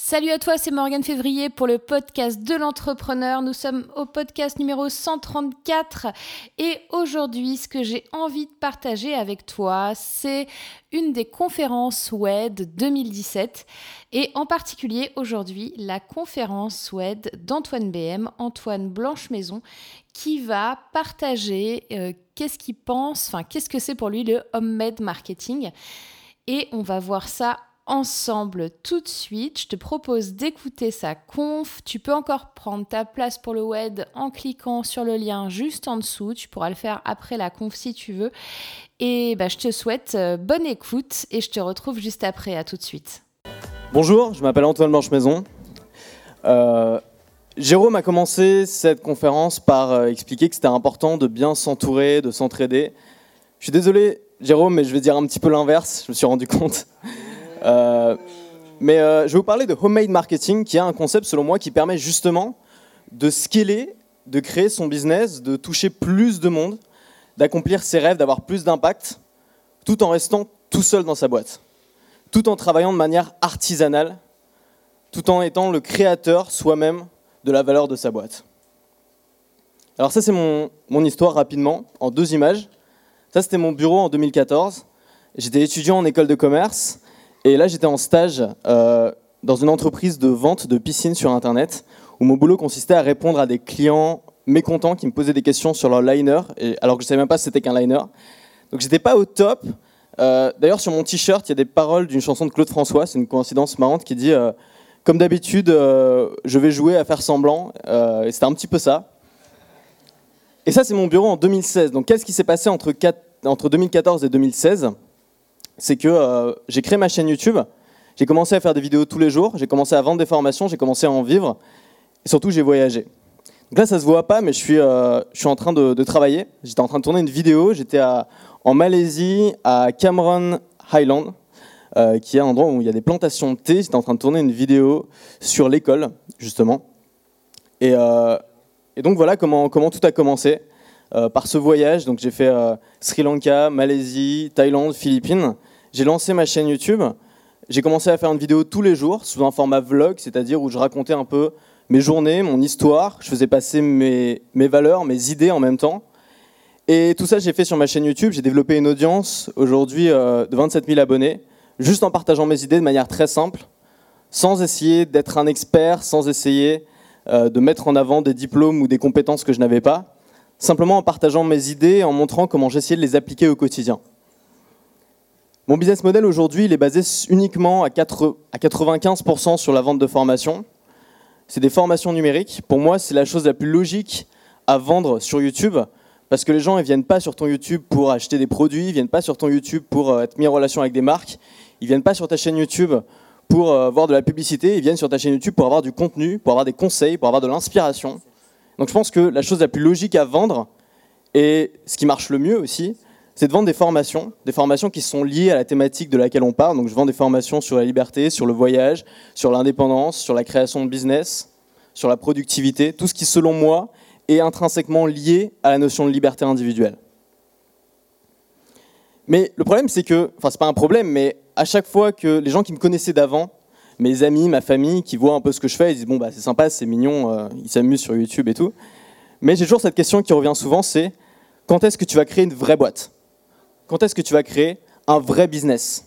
Salut à toi, c'est Morgane Février pour le podcast de l'entrepreneur. Nous sommes au podcast numéro 134 et aujourd'hui, ce que j'ai envie de partager avec toi, c'est une des conférences WED 2017 et en particulier aujourd'hui la conférence WED d'Antoine BM, Antoine Blanche-Maison, qui va partager euh, qu'est-ce qu'il pense, enfin qu'est-ce que c'est pour lui le homemade marketing. Et on va voir ça ensemble tout de suite. Je te propose d'écouter sa conf. Tu peux encore prendre ta place pour le web en cliquant sur le lien juste en dessous. Tu pourras le faire après la conf si tu veux. Et bah, je te souhaite euh, bonne écoute et je te retrouve juste après. À tout de suite. Bonjour, je m'appelle Antoine Blanche-Maison. Euh, Jérôme a commencé cette conférence par euh, expliquer que c'était important de bien s'entourer, de s'entraider. Je suis désolé, Jérôme, mais je vais dire un petit peu l'inverse, je me suis rendu compte. Euh, mais euh, je vais vous parler de homemade marketing, qui est un concept selon moi qui permet justement de scaler, de créer son business, de toucher plus de monde, d'accomplir ses rêves, d'avoir plus d'impact, tout en restant tout seul dans sa boîte, tout en travaillant de manière artisanale, tout en étant le créateur soi-même de la valeur de sa boîte. Alors ça c'est mon, mon, histoire rapidement, en deux images. Ça c'était mon bureau en 2014. J'étais étudiant en école de commerce et là, j'étais en stage euh, dans une entreprise de vente de piscines sur Internet, où mon boulot consistait à répondre à des clients mécontents qui me posaient des questions sur leur liner, et, alors que je ne savais même pas si c'était qu'un liner. Donc j'étais pas au top. Euh, d'ailleurs, sur mon t-shirt, il y a des paroles d'une chanson de Claude François, c'est une coïncidence marrante qui dit euh, Comme d'habitude, je vais jouer à faire semblant. et c'était un petit peu ça. Et ça, c'est mon bureau en 2016. Donc qu'est-ce qui s'est passé entre, entre 2014 et 2016 c'est que euh, j'ai créé ma chaîne YouTube, j'ai commencé à faire des vidéos tous les jours, j'ai commencé à vendre des formations, j'ai commencé à en vivre, et surtout j'ai voyagé. Donc là, ça se voit pas, mais je suis, euh, je suis en train de, travailler. J'étais en train de tourner une vidéo, j'étais en Malaisie, à Cameron Highland, euh, qui est un endroit où il y a des plantations de thé. J'étais en train de tourner une vidéo sur l'école, justement. Et, et, donc voilà comment, comment tout a commencé. par ce voyage, donc j'ai fait Sri Lanka, Malaisie, Thaïlande, Philippines. J'ai lancé ma chaîne YouTube. J'ai commencé à faire une vidéo tous les jours sous un format vlog, c'est-à-dire où je racontais un peu mes journées, mon histoire. Je faisais passer mes, valeurs, mes idées en même temps. Et tout ça, j'ai fait sur ma chaîne YouTube. J'ai développé une audience aujourd'hui euh, de 27 000 abonnés, juste en partageant mes idées de manière très simple, sans essayer d'être un expert, sans essayer euh, de mettre en avant des diplômes ou des compétences que je n'avais pas, simplement en partageant mes idées, en montrant comment j'essayais de les appliquer au quotidien. Mon business model aujourd'hui, il est basé uniquement à 95% sur la vente de formations. C'est des formations numériques. Pour moi, c'est la chose la plus logique à vendre sur YouTube parce que les gens ne viennent pas sur ton YouTube pour acheter des produits, ils viennent pas sur ton YouTube pour euh, être mis en relation avec des marques, ils viennent pas sur ta chaîne YouTube pour euh, voir de la publicité, ils viennent sur ta chaîne YouTube pour avoir du contenu, pour avoir des conseils, pour avoir de l'inspiration. Donc je pense que la chose la plus logique à vendre et ce qui marche le mieux aussi, c'est de vendre des formations, des formations qui sont liées à la thématique de laquelle on parle. Donc je vends des formations sur la liberté, sur le voyage, sur l'indépendance, sur la création de business, sur la productivité, tout ce qui selon moi est intrinsèquement lié à la notion de liberté individuelle. Mais le problème c'est que, enfin c'est pas un problème, mais à chaque fois que les gens qui me connaissaient d'avant, mes amis, ma famille, qui voient un peu ce que je fais, ils disent bon bah c'est sympa, c'est mignon, euh, ils s'amusent sur YouTube et tout. Mais j'ai toujours cette question qui revient souvent, c'est quand est-ce que tu vas créer une vraie boîte? Quand est-ce que tu vas créer un vrai business?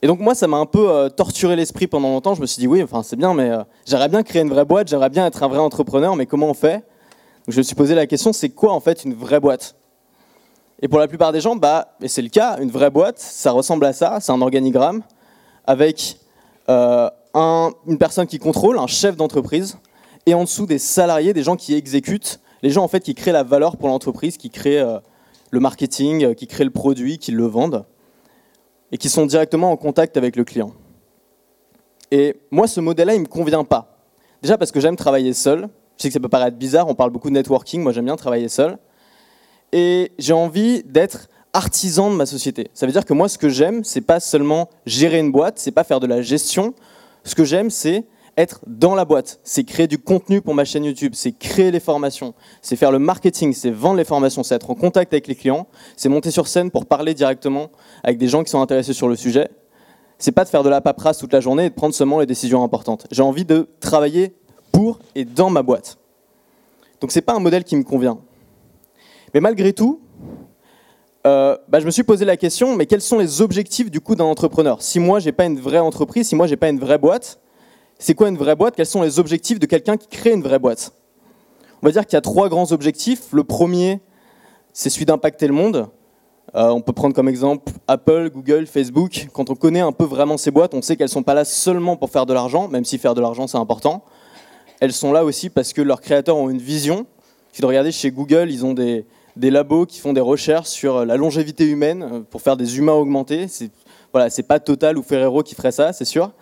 Et donc moi, ça m'a un peu euh, torturé l'esprit pendant longtemps. Je me suis dit, oui, enfin c'est bien, mais euh, j'aimerais bien créer une vraie boîte, j'aimerais bien être un vrai entrepreneur, mais comment on fait? Je me suis posé la question, c'est quoi en fait une vraie boîte? Et pour la plupart des gens, bah, et c'est le cas, une vraie boîte, ça ressemble à ça, c'est un organigramme avec euh, une personne qui contrôle, un chef d'entreprise, et en dessous des salariés, des gens qui exécutent, les gens en fait qui créent la valeur pour l'entreprise, qui créent le marketing, euh, qui créent le produit, qui le vendent, et qui sont directement en contact avec le client. Et moi, ce modèle-là, il ne me convient pas. Déjà parce que j'aime travailler seul. Je sais que ça peut paraître bizarre, on parle beaucoup de networking, moi j'aime bien travailler seul. Et j'ai envie d'être artisan de ma société. Ça veut dire que moi, ce que j'aime, c'est pas seulement gérer une boîte, c'est pas faire de la gestion. Ce que j'aime, c'est être dans la boîte, c'est créer du contenu pour ma chaîne YouTube, c'est créer les formations, c'est faire le marketing, c'est vendre les formations, c'est être en contact avec les clients, c'est monter sur scène pour parler directement avec des gens qui sont intéressés sur le sujet. c'est pas de faire de la paperasse toute la journée et de prendre seulement les décisions importantes. J'ai envie de travailler pour et dans ma boîte. Donc c'est pas un modèle qui me convient. Mais malgré tout, euh, bah, je me suis posé la question, mais quels sont les objectifs du coup d'un entrepreneur? Si moi j'ai pas une vraie entreprise, si moi j'ai pas une vraie boîte, c'est quoi une vraie boîte? Quels sont les objectifs de quelqu'un qui crée une vraie boîte? On va dire qu'il y a trois grands objectifs. Le premier, c'est celui d'impacter le monde. Euh, on peut prendre comme exemple Apple, Google, Facebook. Quand on connaît un peu vraiment ces boîtes, on sait qu'elles ne sont pas là seulement pour faire de l'argent, même si faire de l'argent c'est important. Elles sont là aussi parce que leurs créateurs ont une vision. Si vous regardez chez Google, ils ont des, labos qui font des recherches sur la longévité humaine euh, pour faire des humains augmentés. C'est voilà, pas Total ou Ferrero qui ferait ça, c'est sûr.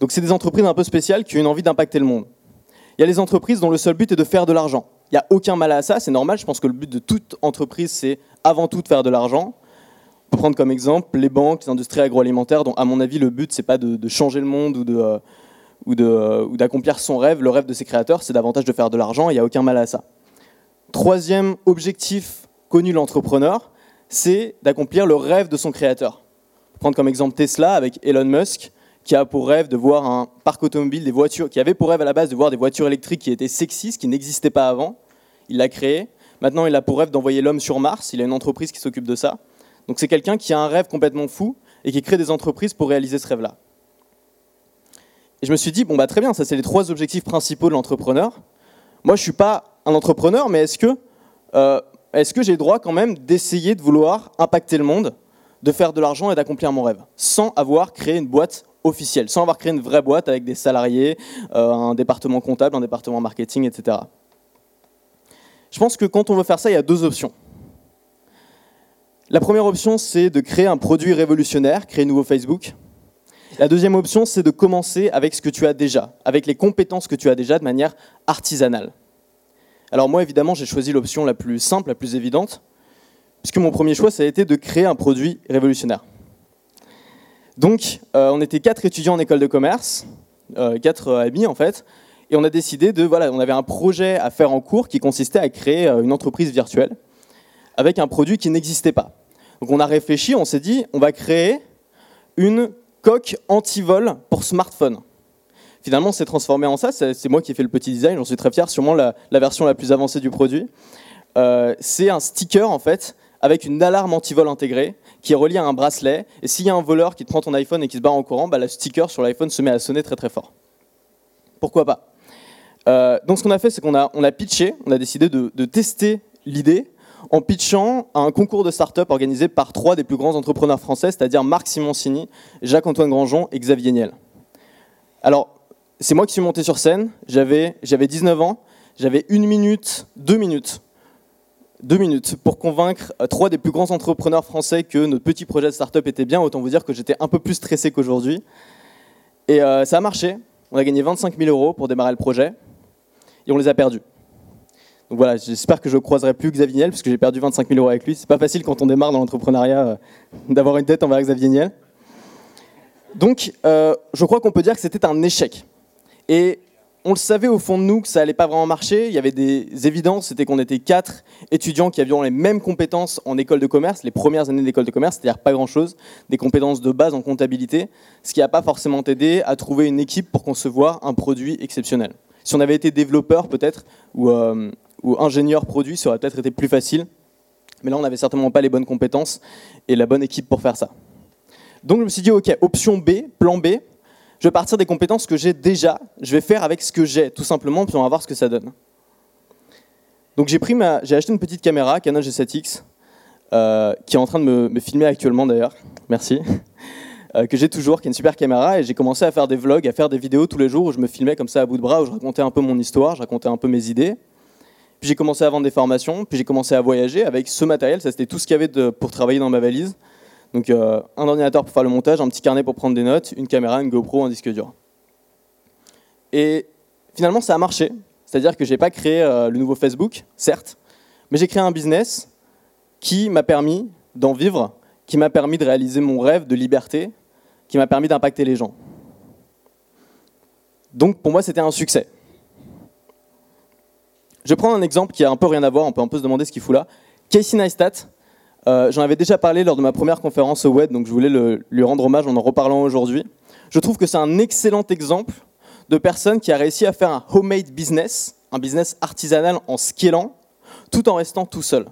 Donc c'est des entreprises un peu spéciales qui ont une envie d'impacter le monde. Il y a les entreprises dont le seul but est de faire de l'argent. Il n'y a aucun mal à ça, c'est normal. Je pense que le but de toute entreprise, c'est avant tout de faire de l'argent. On peut prendre comme exemple les banques, les industries agroalimentaires, dont à mon avis le but, c'est pas de, changer le monde ou de, euh, euh, d'accomplir son rêve. Le rêve de ses créateurs, c'est davantage de faire de l'argent. Il n'y a aucun mal à ça. Troisième objectif connu l'entrepreneur, c'est d'accomplir le rêve de son créateur. Prendre comme exemple Tesla avec Elon Musk, qui a pour rêve de voir un parc automobile, des voitures, qui avait pour rêve à la base de voir des voitures électriques qui étaient sexistes, qui n'existaient pas avant. Il l'a créé. Maintenant, il a pour rêve d'envoyer l'homme sur Mars. Il a une entreprise qui s'occupe de ça. Donc c'est quelqu'un qui a un rêve complètement fou et qui crée des entreprises pour réaliser ce rêve-là. Et je me suis dit, bon, bah, très bien, ça c'est les trois objectifs principaux de l'entrepreneur. Moi, je ne suis pas un entrepreneur, mais est-ce que, euh, est que j'ai le droit quand même d'essayer de vouloir impacter le monde, de faire de l'argent et d'accomplir mon rêve, sans avoir créé une boîte officielle, sans avoir créé une vraie boîte avec des salariés, euh, un département comptable, un département marketing, etc. Je pense que quand on veut faire ça, il y a deux options. La première option, c'est de créer un produit révolutionnaire, créer un nouveau Facebook. La deuxième option, c'est de commencer avec ce que tu as déjà, avec les compétences que tu as déjà de manière artisanale. Alors moi, évidemment, j'ai choisi l'option la plus simple, la plus évidente, puisque mon premier choix, ça a été de créer un produit révolutionnaire. Donc, euh, on était quatre étudiants en école de commerce, euh, quatre euh, amis en fait, et on a décidé de, voilà, on avait un projet à faire en cours qui consistait à créer une entreprise virtuelle avec un produit qui n'existait pas. Donc on a réfléchi, on s'est dit, on va créer une coque anti-vol pour smartphone finalement, c'est transformé en ça. C'est moi qui ai fait le petit design, j'en suis très fier. Sûrement la, version la plus avancée du produit. C'est un sticker en fait avec une alarme anti-vol intégrée qui est reliée à un bracelet. Et s'il y a un voleur qui te prend ton iPhone et qui se barre en courant, bah, le sticker sur l'iPhone se met à sonner très très fort. Pourquoi pas? Euh, Donc ce qu'on a fait, c'est qu'on a, on a pitché, on a décidé de, de tester l'idée en pitchant à un concours de start-up organisé par trois des plus grands entrepreneurs français, c'est-à-dire Marc Simoncini, Jacques-Antoine Grandjean et Xavier Niel. Alors, c'est moi qui suis monté sur scène, j'avais 19 ans, j'avais une minute, deux minutes, deux minutes pour convaincre euh, trois des plus grands entrepreneurs français que notre petit projet de start-up était bien. Autant vous dire que j'étais un peu plus stressé qu'aujourd'hui. Et euh, ça a marché. On a gagné 25 000 euros pour démarrer le projet et on les a perdus. Donc voilà, j'espère que je croiserai plus Xavier Niel, parce que j'ai perdu 25 000 euros avec lui. C'est pas facile quand on démarre dans l'entrepreneuriat euh, d'avoir une dette envers Xavier Niel. Donc, je crois qu'on peut dire que c'était un échec. Et on le savait au fond de nous que ça allait pas vraiment marcher. Il y avait des évidences, c'était qu'on était quatre étudiants qui avions les mêmes compétences en école de commerce, les premières années d'école de commerce, c'est-à-dire pas grand-chose, des compétences de base en comptabilité, ce qui n'a pas forcément aidé à trouver une équipe pour concevoir un produit exceptionnel. Si on avait été développeur peut-être ou, euh, ou ingénieur produit, ça aurait peut-être été plus facile. Mais là, on n'avait certainement pas les bonnes compétences et la bonne équipe pour faire ça. Donc je me suis dit, ok, option B, plan B, je vais partir des compétences que j'ai déjà, je vais faire avec ce que j'ai, tout simplement, puis on va voir ce que ça donne. Donc j'ai, acheté une petite caméra, Canon G7X, euh, qui est en train de me, filmer actuellement d'ailleurs, merci, euh, que j'ai toujours, qui est une super caméra, et j'ai commencé à faire des vlogs, à faire des vidéos tous les jours où je me filmais comme ça à bout de bras, où je racontais un peu mon histoire, je racontais un peu mes idées. Puis j'ai commencé à vendre des formations, puis j'ai commencé à voyager avec ce matériel, ça c'était tout ce qu'il y avait pour travailler dans ma valise. Donc euh, un ordinateur pour faire le montage, un petit carnet pour prendre des notes, une caméra, une GoPro, un disque dur. Et finalement, ça a marché. C'est-à-dire que je n'ai pas créé euh, le nouveau Facebook, certes, mais j'ai créé un business qui m'a permis d'en vivre, qui m'a permis de réaliser mon rêve de liberté, qui m'a permis d'impacter les gens. Donc pour moi, c'était un succès. Je prends un exemple qui a un peu rien à voir, on peut un peu se demander ce qu'il fout là. Casey Neistat, Euh, j'en avais déjà parlé lors de ma première conférence au web, donc je voulais lui rendre hommage en en reparlant aujourd'hui. Je trouve que c'est un excellent exemple de personne qui a réussi à faire un homemade business, un business artisanal en scalant, tout en restant tout seul.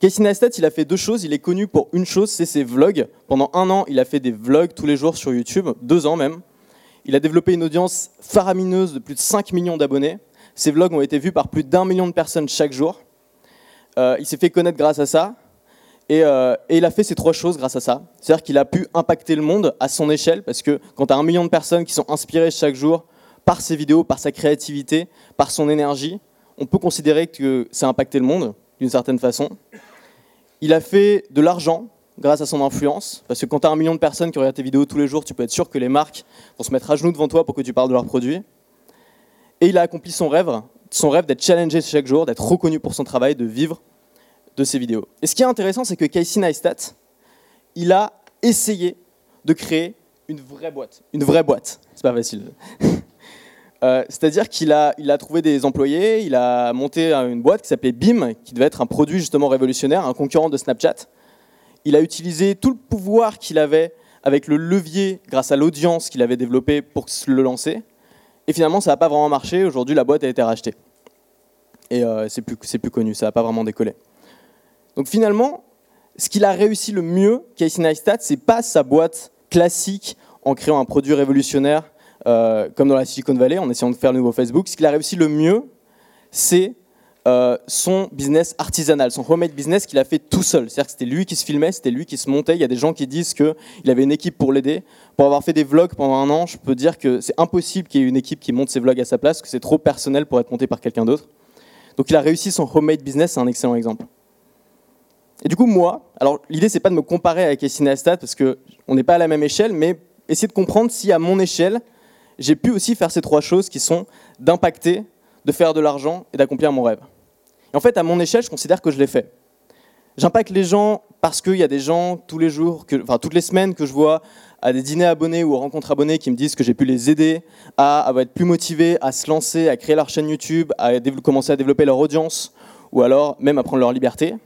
Casey Neistat, il a fait deux choses. Il est connu pour une chose, c'est ses vlogs. Pendant un an, il a fait des vlogs tous les jours sur YouTube, deux ans même. Il a développé une audience faramineuse de plus de 5 millions d'abonnés. Ses vlogs ont été vus par plus d'un million de personnes chaque jour. Euh, il s'est fait connaître grâce à ça. Euh, et, il a fait ces trois choses grâce à ça. C'est-à-dire qu'il a pu impacter le monde à son échelle, parce que quand tu as un million de personnes qui sont inspirées chaque jour par ses vidéos, par sa créativité, par son énergie, on peut considérer que ça a impacté le monde d'une certaine façon. Il a fait de l'argent grâce à son influence, parce que quand tu as un million de personnes qui regardent tes vidéos tous les jours, tu peux être sûr que les marques vont se mettre à genoux devant toi pour que tu parles de leurs produits. Et il a accompli son rêve, son rêve d'être challengé chaque jour, d'être reconnu pour son travail, de vivre de ses vidéos. Et ce qui est intéressant, c'est que Casey Neistat, il a essayé de créer une vraie boîte. Une vraie boîte. C'est pas facile. Euh, c'est-à-dire qu'il a, trouvé des employés, il a monté une boîte qui s'appelait BIM, qui devait être un produit justement révolutionnaire, un concurrent de Snapchat. Il a utilisé tout le pouvoir qu'il avait avec le levier grâce à l'audience qu'il avait développé pour le lancer. Et finalement, ça n'a pas vraiment marché. Aujourd'hui, la boîte a été rachetée. Et euh, c'est plus, plus connu, ça n'a pas vraiment décollé. Donc finalement, ce qu'il a réussi le mieux, Casey Neistat, c'est pas sa boîte classique en créant un produit révolutionnaire euh, comme dans la Silicon Valley, en essayant de faire le nouveau Facebook. Ce qu'il a réussi le mieux, c'est euh, son business artisanal, son homemade business qu'il a fait tout seul. C'est-à-dire que c'était lui qui se filmait, c'était lui qui se montait. Il y a des gens qui disent qu'il avait une équipe pour l'aider. Pour avoir fait des vlogs pendant un an, je peux dire que c'est impossible qu'il y ait une équipe qui monte ses vlogs à sa place, que c'est trop personnel pour être monté par quelqu'un d'autre. Donc il a réussi son homemade business, c'est un excellent exemple. Et du coup, moi, alors l'idée, c'est pas de me comparer avec Casey Neistat parce qu'on n'est pas à la même échelle, mais essayer de comprendre si à mon échelle, j'ai pu aussi faire ces trois choses qui sont d'impacter, de faire de l'argent et d'accomplir mon rêve. Et en fait, à mon échelle, je considère que je l'ai fait. J'impacte les gens parce qu'il y a des gens tous les jours, enfin toutes les semaines que je vois à des dîners abonnés ou aux rencontres abonnés qui me disent que j'ai pu les aider à, être plus motivés, à se lancer, à créer leur chaîne YouTube, à commencer à développer leur audience ou alors même à prendre leur liberté.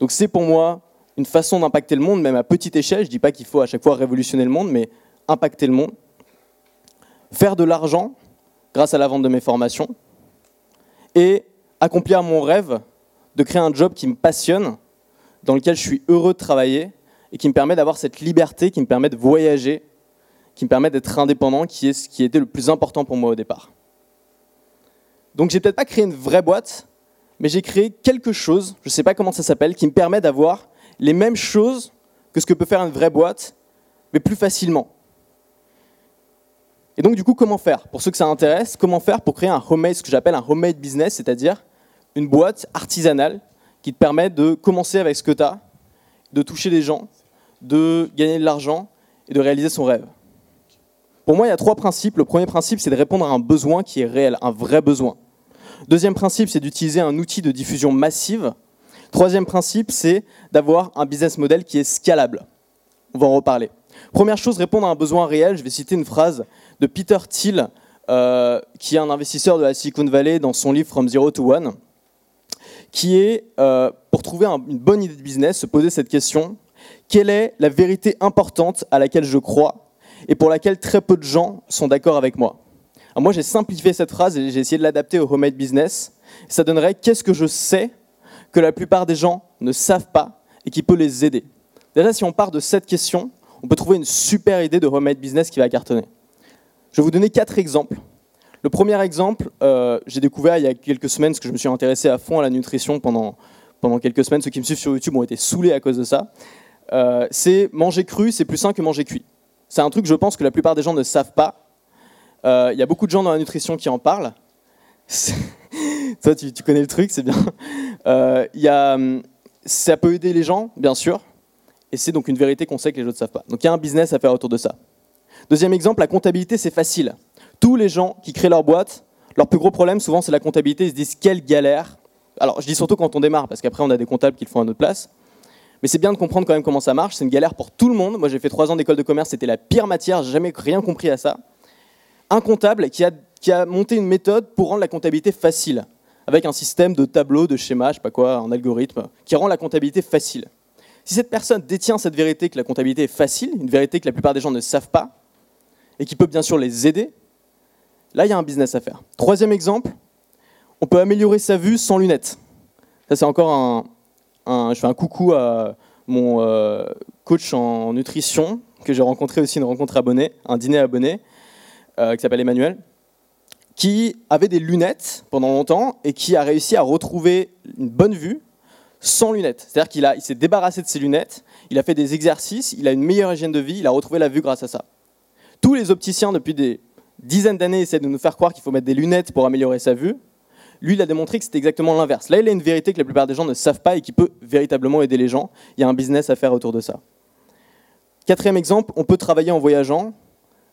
Donc c'est pour moi une façon d'impacter le monde, même à petite échelle. Je ne dis pas qu'il faut à chaque fois révolutionner le monde, mais impacter le monde. Faire de l'argent grâce à la vente de mes formations. Et accomplir mon rêve de créer un job qui me passionne, dans lequel je suis heureux de travailler et qui me permet d'avoir cette liberté, qui me permet de voyager, qui me permet d'être indépendant, qui est ce qui était le plus important pour moi au départ. Donc j'ai peut-être pas créé une vraie boîte, mais j'ai créé quelque chose, je ne sais pas comment ça s'appelle, qui me permet d'avoir les mêmes choses que ce que peut faire une vraie boîte, mais plus facilement. Et donc, du coup, comment faire? Pour ceux que ça intéresse, comment faire pour créer un homemade, ce que j'appelle un homemade business, c'est-à-dire une boîte artisanale qui te permet de commencer avec ce que tu as, de toucher les gens, de gagner de l'argent et de réaliser son rêve. Pour moi, il y a trois principes. Le premier principe, c'est de répondre à un besoin qui est réel, un vrai besoin. Deuxième principe, c'est d'utiliser un outil de diffusion massive. Troisième principe, c'est d'avoir un business model qui est scalable. On va en reparler. Première chose, répondre à un besoin réel. Je vais citer une phrase de Peter Thiel, euh, qui est un investisseur de la Silicon Valley dans son livre From Zero to One, qui est, euh, pour trouver une bonne idée de business, se poser cette question, quelle est la vérité importante à laquelle je crois et pour laquelle très peu de gens sont d'accord avec moi? Moi, j'ai simplifié cette phrase et j'ai essayé de l'adapter au homemade business. Ça donnerait qu'est-ce que je sais que la plupart des gens ne savent pas et qui peut les aider? Déjà, si on part de cette question, on peut trouver une super idée de homemade business qui va cartonner. Je vais vous donner quatre exemples. Le premier exemple, euh, j'ai découvert il y a quelques semaines, parce que je me suis intéressé à fond à la nutrition pendant, pendant quelques semaines. Ceux qui me suivent sur YouTube ont été saoulés à cause de ça. Euh, c'est manger cru, c'est plus sain que manger cuit. C'est un truc, je pense, que la plupart des gens ne savent pas euh, il y a beaucoup de gens dans la nutrition qui en parlent. Toi, tu, connais le truc, c'est bien. Euh, hum, ça peut aider les gens, bien sûr, et c'est donc une vérité qu'on sait que les autres ne savent pas. Donc il y a un business à faire autour de ça. Deuxième exemple, la comptabilité, c'est facile. Tous les gens qui créent leur boîte, leur plus gros problème, souvent, c'est la comptabilité. Ils se disent quelle galère. Alors, je dis surtout quand on démarre, parce qu'après, on a des comptables qui le font à notre place. Mais c'est bien de comprendre quand même comment ça marche. C'est une galère pour tout le monde. Moi, j'ai fait trois ans d'école de commerce, c'était la pire matière. J'ai jamais rien compris à ça un comptable qui a, monté une méthode pour rendre la comptabilité facile, avec un système de tableaux, de schémas, je sais pas quoi, un algorithme, qui rend la comptabilité facile. Si cette personne détient cette vérité que la comptabilité est facile, une vérité que la plupart des gens ne savent pas, et qui peut bien sûr les aider, là, il y a un business à faire. Troisième exemple, on peut améliorer sa vue sans lunettes. Ça, c'est encore un, Je fais un coucou à mon euh, coach en nutrition, que j'ai rencontré aussi une rencontre abonnée, un dîner abonné, qui s'appelle Emmanuel, qui avait des lunettes pendant longtemps et qui a réussi à retrouver une bonne vue sans lunettes. C'est-à-dire qu'il il s'est débarrassé de ses lunettes, il a fait des exercices, il a une meilleure hygiène de vie, il a retrouvé la vue grâce à ça. Tous les opticiens, depuis des dizaines d'années, essaient de nous faire croire qu'il faut mettre des lunettes pour améliorer sa vue. Lui, il a démontré que c'était exactement l'inverse. Là, il a une vérité que la plupart des gens ne savent pas et qui peut véritablement aider les gens. Il y a un business à faire autour de ça. Quatrième exemple, on peut travailler en voyageant.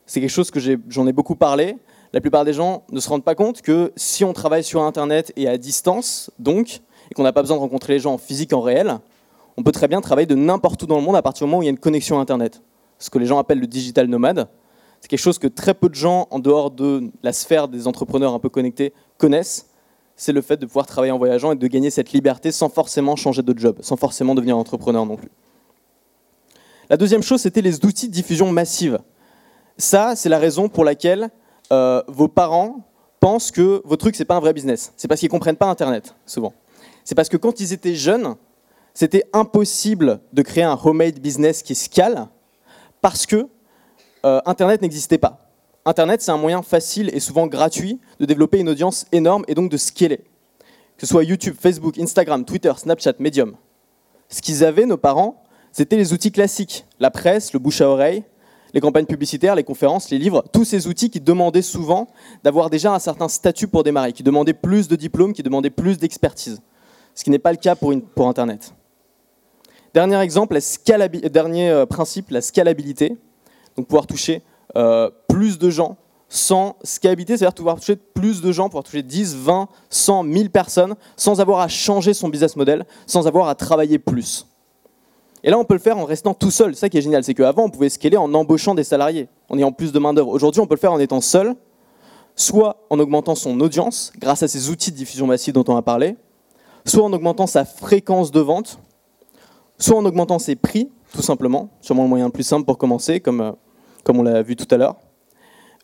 C'est quelque chose que j'en ai, beaucoup parlé. La plupart des gens ne se rendent pas compte que si on travaille sur Internet et à distance, donc, et qu'on n'a pas besoin de rencontrer les gens en physique, en réel, on peut très bien travailler de n'importe où dans le monde à partir du moment où il y a une connexion Internet. Ce que les gens appellent le digital nomade. C'est quelque chose que très peu de gens, en dehors de la sphère des entrepreneurs un peu connectés, connaissent. C'est le fait de pouvoir travailler en voyageant et de gagner cette liberté sans forcément changer de job, sans forcément devenir entrepreneur non plus. La deuxième chose, c'était les outils de diffusion massive. Ça, c'est la raison pour laquelle euh, vos parents pensent que votre truc, c'est pas un vrai business. C'est parce qu'ils comprennent pas Internet, souvent. C'est parce que quand ils étaient jeunes, c'était impossible de créer un homemade business qui scale parce que euh, Internet n'existait pas. Internet, c'est un moyen facile et souvent gratuit de développer une audience énorme et donc de scaler. Que ce soit YouTube, Facebook, Instagram, Twitter, Snapchat, Medium. Ce qu'ils avaient, nos parents, c'était les outils classiques. La presse, le bouche à oreille, les campagnes publicitaires, les conférences, les livres, tous ces outils qui demandaient souvent d'avoir déjà un certain statut pour démarrer, qui demandaient plus de diplômes, qui demandaient plus d'expertise. Ce qui n'est pas le cas pour, Internet. Dernier exemple, dernier euh, principe, la scalabilité donc pouvoir toucher euh, plus de gens sans scalabilité, c'est-à-dire pouvoir toucher plus de gens, pouvoir toucher 10, 20, 100, 1000 personnes, sans avoir à changer son business model, sans avoir à travailler plus. Et là, on peut le faire en restant tout seul. Ça qui est génial, c'est qu'avant, on pouvait scaler en embauchant des salariés, en ayant plus de main-d'œuvre. Aujourd'hui, on peut le faire en étant seul, soit en augmentant son audience, grâce à ces outils de diffusion massive dont on a parlé, soit en augmentant sa fréquence de vente, soit en augmentant ses prix, tout simplement, sûrement le moyen le plus simple pour commencer, comme euh, comme on l'a vu tout à l'heure,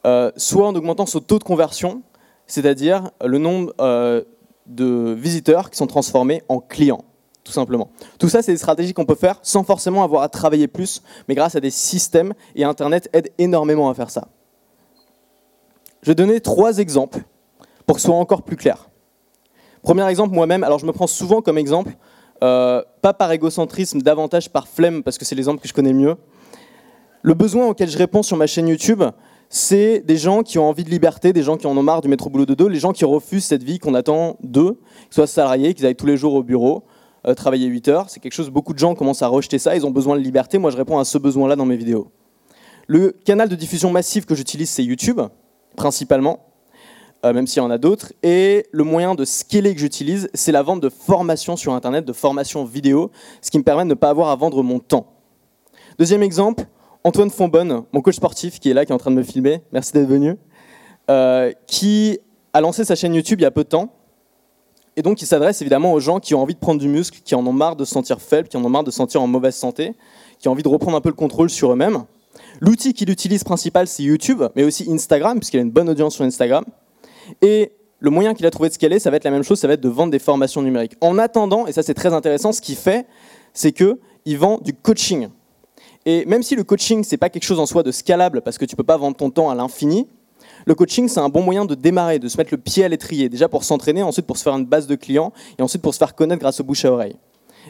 euh, soit en augmentant ce taux de conversion, c'est-à-dire le nombre euh, de visiteurs qui sont transformés en clients, tout simplement. Tout ça, c'est des stratégies qu'on peut faire sans forcément avoir à travailler plus, mais grâce à des systèmes, et Internet aide énormément à faire ça. Je vais donner trois exemples pour que ce soit encore plus clair. Premier exemple, moi-même, alors je me prends souvent comme exemple, euh, pas par égocentrisme, davantage par flemme, parce que c'est l'exemple que je connais mieux, le besoin auquel je réponds sur ma chaîne YouTube, c'est des gens qui ont envie de liberté, des gens qui en ont marre du métro boulot de deux, les gens qui refusent cette vie qu'on attend d'eux, qu'ils soient salariés, qu'ils aillent tous les jours au bureau, euh, travailler 8 heures. C'est quelque chose, beaucoup de gens commencent à rejeter ça, ils ont besoin de liberté. Moi, je réponds à ce besoin-là dans mes vidéos. Le canal de diffusion massif que j'utilise, c'est YouTube, principalement, euh, même s'il y en a d'autres. Et le moyen de scaler que j'utilise, c'est la vente de formations sur Internet, de formations vidéo, ce qui me permet de ne pas avoir à vendre mon temps. Deuxième exemple, Antoine Fonbonne, mon coach sportif qui est là, qui est en train de me filmer, merci d'être venu, euh, qui a lancé sa chaîne YouTube il y a peu de temps. Et donc, il s'adresse évidemment aux gens qui ont envie de prendre du muscle, qui en ont marre de se sentir faibles, qui en ont marre de se sentir en mauvaise santé, qui ont envie de reprendre un peu le contrôle sur eux-mêmes. L'outil qu'il utilise principal, c'est YouTube, mais aussi Instagram, puisqu'il a une bonne audience sur Instagram. Et le moyen qu'il a trouvé de scaler, ça va être la même chose, ça va être de vendre des formations numériques. En attendant, et ça c'est très intéressant, ce qu'il fait, c'est qu'il vend du coaching. Et même si le coaching, c'est pas quelque chose en soi de scalable, parce que tu peux pas vendre ton temps à l'infini, le coaching, c'est un bon moyen de démarrer, de se mettre le pied à l'étrier, déjà pour s'entraîner, ensuite pour se faire une base de clients, et ensuite pour se faire connaître grâce au bouche à oreille.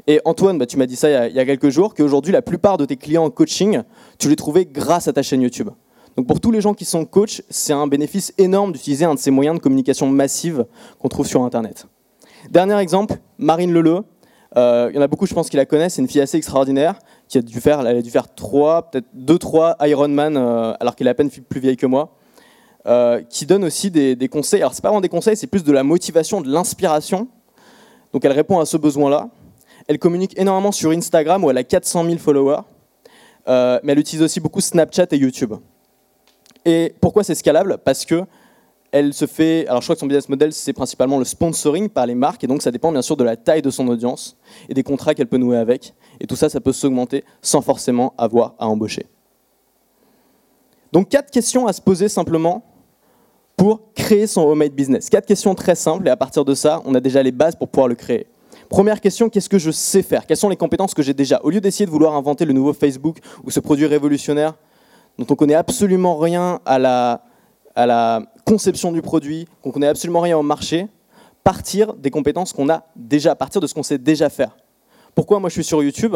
Et Antoine, bah, tu m'as dit ça il y, a, quelques jours, qu'aujourd'hui, la plupart de tes clients en coaching, tu les trouvais grâce à ta chaîne YouTube. Donc pour tous les gens qui sont coach, c'est un bénéfice énorme d'utiliser un de ces moyens de communication massive qu'on trouve sur Internet. Dernier exemple, Marine Leleu. Euh, il y en a beaucoup, je pense, qui la connaissent. C'est une fille assez extraordinaire qui a dû faire, elle a dû faire trois, peut-être deux, trois Ironman, euh, alors qu'elle est à peine plus vieille que moi, euh, qui donne aussi des, conseils. Alors, c'est pas vraiment des conseils, c'est plus de la motivation, de l'inspiration. Donc, elle répond à ce besoin-là. Elle communique énormément sur Instagram où elle a 400 000 followers, euh, mais elle utilise aussi beaucoup Snapchat et YouTube. Et pourquoi c'est scalable? Parce que elle se fait, alors je crois que son business model, c'est principalement le sponsoring par les marques, et donc ça dépend bien sûr de la taille de son audience et des contrats qu'elle peut nouer avec. Et tout ça, ça peut s'augmenter sans forcément avoir à embaucher. Donc quatre questions à se poser simplement pour créer son homemade business. Quatre questions très simples, et à partir de ça, on a déjà les bases pour pouvoir le créer. Première question, qu'est-ce que je sais faire? Quelles sont les compétences que j'ai déjà? Au lieu d'essayer de vouloir inventer le nouveau Facebook ou ce produit révolutionnaire dont on connaît absolument rien à la, à la conception du produit, qu'on connaît absolument rien au marché, partir des compétences qu'on a déjà, partir de ce qu'on sait déjà faire. Pourquoi moi je suis sur YouTube?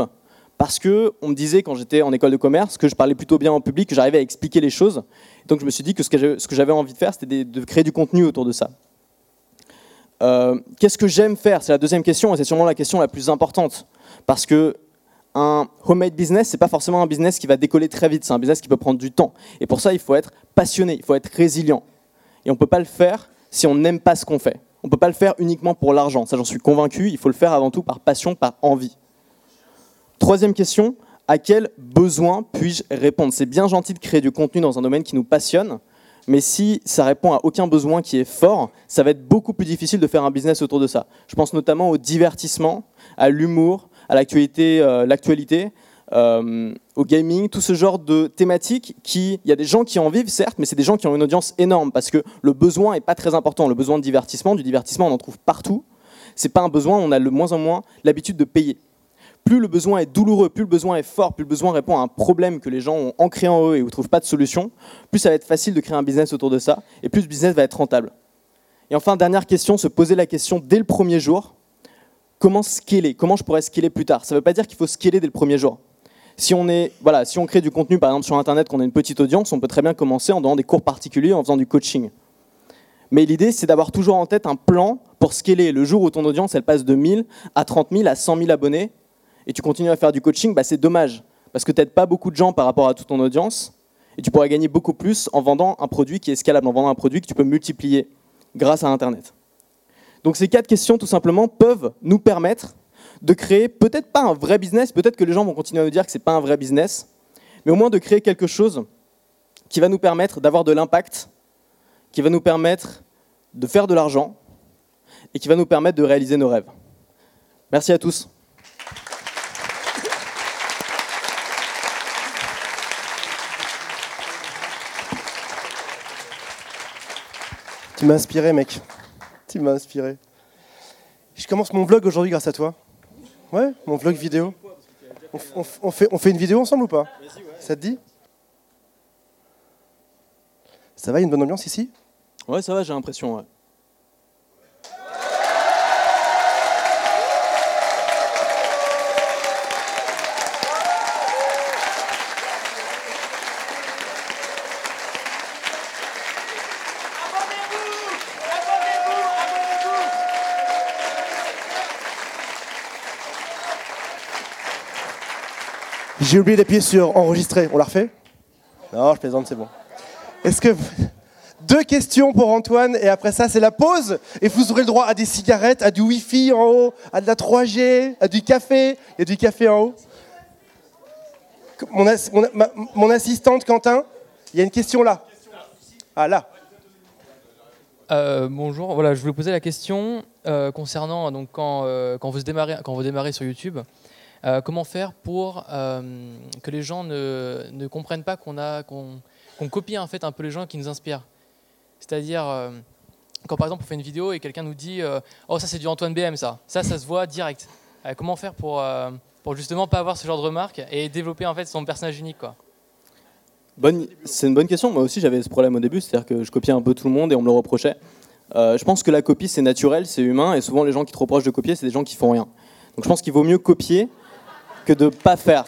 Parce que on me disait quand j'étais en école de commerce que je parlais plutôt bien en public, que j'arrivais à expliquer les choses. Donc je me suis dit que ce que j'avais envie de faire, c'était de créer du contenu autour de ça. Euh, qu'est-ce que j'aime faire? C'est la deuxième question et c'est sûrement la question la plus importante. Parce que un homemade business, c'est pas forcément un business qui va décoller très vite, c'est un business qui peut prendre du temps. Et pour ça, il faut être passionné, il faut être résilient. Et on peut pas le faire si on n'aime pas ce qu'on fait. On peut pas le faire uniquement pour l'argent, ça j'en suis convaincu, il faut le faire avant tout par passion, par envie. Troisième question, à quel besoin puis-je répondre? C'est bien gentil de créer du contenu dans un domaine qui nous passionne, mais si ça répond à aucun besoin qui est fort, ça va être beaucoup plus difficile de faire un business autour de ça. Je pense notamment au divertissement, à l'humour, à l'actualité, euh, l'actualité, euh, au gaming, tout ce genre de thématiques qui, il y a des gens qui en vivent certes, mais c'est des gens qui ont une audience énorme parce que le besoin n'est pas très important. Le besoin de divertissement, du divertissement, on en trouve partout. C'est pas un besoin, on a de moins en moins l'habitude de payer. Plus le besoin est douloureux, plus le besoin est fort, plus le besoin répond à un problème que les gens ont ancré en eux et où ne trouvent pas de solution, plus ça va être facile de créer un business autour de ça et plus le business va être rentable. Et enfin, dernière question, se poser la question dès le premier jour comment scaler Comment je pourrais scaler plus tard? Ça ne veut pas dire qu'il faut scaler dès le premier jour. Si on, si on crée du contenu, par exemple sur Internet, qu'on a une petite audience, on peut très bien commencer en donnant des cours particuliers, en faisant du coaching. Mais l'idée, c'est d'avoir toujours en tête un plan pour scaler. Le jour où ton audience, elle passe de 1000 à 30 000 à 100 000 abonnés, et tu continues à faire du coaching, bah, c'est dommage. Parce que tu n'aides pas beaucoup de gens par rapport à toute ton audience, et tu pourrais gagner beaucoup plus en vendant un produit qui est scalable, en vendant un produit que tu peux multiplier grâce à Internet. Donc ces quatre questions, tout simplement, peuvent nous permettre de créer peut-être pas un vrai business, peut-être que les gens vont continuer à nous dire que ce n'est pas un vrai business, mais au moins de créer quelque chose qui va nous permettre d'avoir de l'impact, qui va nous permettre de faire de l'argent et qui va nous permettre de réaliser nos rêves. Merci à tous. Tu m'as inspiré, mec tu m'as inspiré. Je commence mon vlog aujourd'hui grâce à toi. Ouais, mon vlog vidéo. On, fait, on fait une vidéo ensemble ou pas? Ça te dit? Ça va, il y a une bonne ambiance ici? Ouais, ça va, j'ai l'impression, ouais. J'ai oublié d'appuyer sur enregistrer. On l'a refait Non, je plaisante, c'est bon. Est-ce que. Deux questions pour Antoine, et après ça, c'est la pause. Et vous aurez le droit à des cigarettes, à du Wi-Fi en haut, à de la 3G, à du café. Il y a du café en haut. Mon, assistante, Quentin, il y a une question là. Ah, là. Euh, bonjour, voilà, je voulais poser la question euh, concernant donc, quand, euh, quand, vous démarrez, quand vous démarrez sur YouTube. Euh, comment faire pour euh, que les gens ne, ne comprennent pas qu'on a qu'on copie en fait un peu les gens qui nous inspirent? C'est-à-dire euh, quand par exemple on fait une vidéo et quelqu'un nous dit oh ça c'est du Antoine BM ça, ça ça se voit direct. comment faire pour pour justement pas avoir ce genre de remarques et développer en fait son personnage unique quoi c'est une bonne question. Moi aussi, j'avais ce problème au début, c'est-à-dire que je copiais un peu tout le monde et on me le reprochait. je pense que la copie, c'est naturel, c'est humain, et souvent les gens qui te reprochent de copier, c'est des gens qui font rien. Donc je pense qu'il vaut mieux copier que de ne pas faire.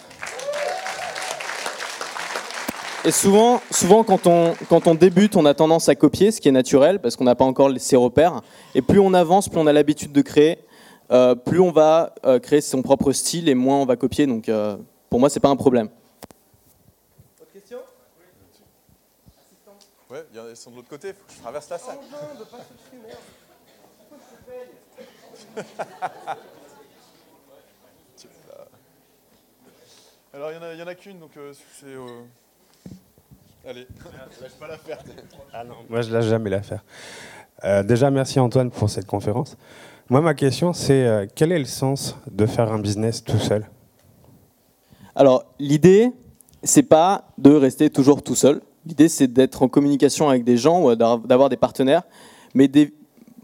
Et souvent, souvent quand, on, quand on débute, on a tendance à copier, ce qui est naturel, parce qu'on n'a pas encore ses repères. Et plus on avance, plus on a l'habitude de créer, euh, plus on va euh, créer son propre style et moins on va copier. Donc euh, pour moi, c'est pas un problème. Autre question? Ouais, ils sont de l'autre côté, il faut que je traverse la salle. Alors il n'y en, a, qu'une, donc euh, c'est... Euh, Allez, lâche pas l'affaire. Ah non, moi je lâche jamais l'affaire. Euh, déjà, merci Antoine pour cette conférence. Moi, ma question, c'est euh, quel est le sens de faire un business tout seul? Alors, l'idée, c'est pas de rester toujours tout seul. L'idée, c'est d'être en communication avec des gens ou d'avoir des partenaires. Mais des...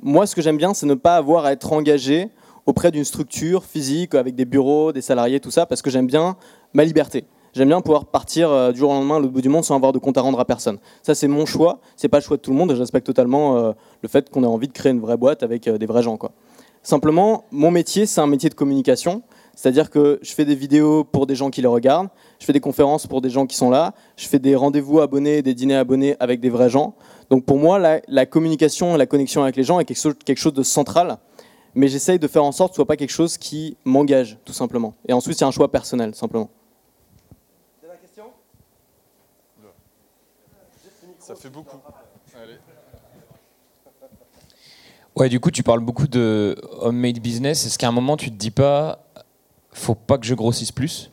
moi, ce que j'aime bien, c'est ne pas avoir à être engagé auprès d'une structure physique avec des bureaux, des salariés, tout ça, parce que j'aime bien ma liberté. J'aime bien pouvoir partir euh, du jour au lendemain l'autre bout du monde sans avoir de compte à rendre à personne. Ça, c'est mon choix. C'est pas le choix de tout le monde. Je respecte totalement euh, le fait qu'on ait envie de créer une vraie boîte avec euh, des vrais gens. Simplement, mon métier, c'est un métier de communication. C'est-à-dire que je fais des vidéos pour des gens qui les regardent, je fais des conférences pour des gens qui sont là, je fais des rendez-vous abonnés, des dîners abonnés avec des vrais gens. Donc pour moi, la, la communication, la connexion avec les gens est quelque chose, quelque chose de central mais j'essaye de faire en sorte que ce soit pas quelque chose qui m'engage, tout simplement. Et ensuite, c'est un choix personnel, simplement. Ça fait beaucoup. Allez. Ouais, du coup, tu parles beaucoup de homemade business. Est-ce qu'à un moment, tu te dis pas, faut pas que je grossisse plus?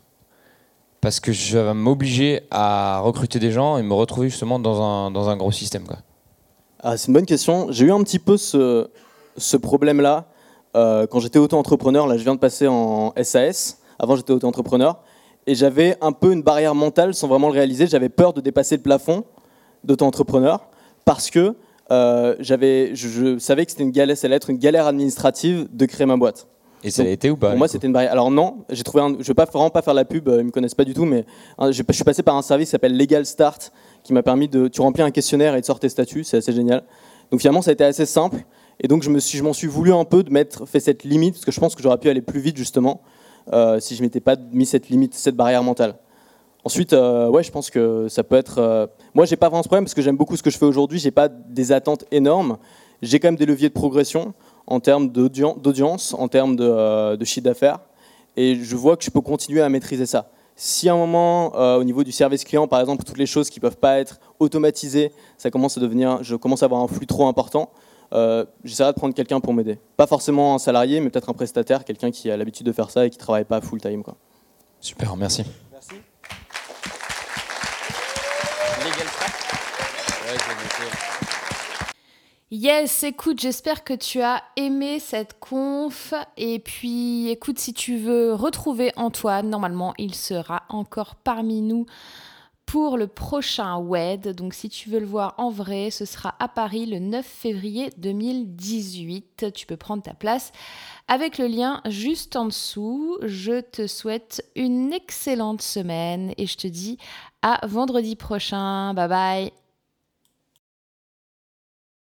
Parce que je vais m'obliger à recruter des gens et me retrouver justement dans un, dans un gros système. Quoi. Ah, c'est une bonne question. J'ai eu un petit peu ce, ce problème-là euh, quand j'étais auto-entrepreneur, là je viens de passer en SAS, avant j'étais auto-entrepreneur, et j'avais un peu une barrière mentale sans vraiment le réaliser, j'avais peur de dépasser le plafond d'auto-entrepreneur, parce que euh, j'avais, je, savais que c'était une galère, ça allait être une galère administrative de créer ma boîte. Et ça a été ou pas Pour moi, c'était une barrière. Alors non, j'ai trouvé. Un, je vais pas vraiment pas faire la pub. Euh, ils me connaissent pas du tout, mais hein, je, suis passé par un service qui s'appelle Legal Start, qui m'a permis de. Tu remplis un questionnaire et de sortir tes statuts. C'est assez génial. Donc finalement, ça a été assez simple. Et donc je me suis, je m'en suis voulu un peu de mettre fait cette limite parce que je pense que j'aurais pu aller plus vite justement euh, si je m'étais pas mis cette limite, cette barrière mentale. Ensuite, euh, ouais, je pense que ça peut être. Euh, moi, j'ai pas vraiment ce problème parce que j'aime beaucoup ce que je fais aujourd'hui. J'ai pas des attentes énormes. J'ai quand même des leviers de progression en termes d'audience, en termes de, de chiffre d'affaires, et je vois que je peux continuer à maîtriser ça. Si à un moment, au niveau du service client, par exemple, toutes les choses qui peuvent pas être automatisées, ça commence à devenir, je commence à avoir un flux trop important, euh, j'essaierai de prendre quelqu'un pour m'aider. Pas forcément un salarié, mais peut-être un prestataire, quelqu'un qui a l'habitude de faire ça et qui travaille pas full time. Quoi. Super. Merci. Yes, écoute, j'espère que tu as aimé cette conf. Et puis, écoute, si tu veux retrouver Antoine, normalement, il sera encore parmi nous pour le prochain WED. Donc si tu veux le voir en vrai, ce sera à Paris le 9 février 2018. Tu peux prendre ta place avec le lien juste en dessous. Je te souhaite une excellente semaine et je te dis à vendredi prochain. Bye bye.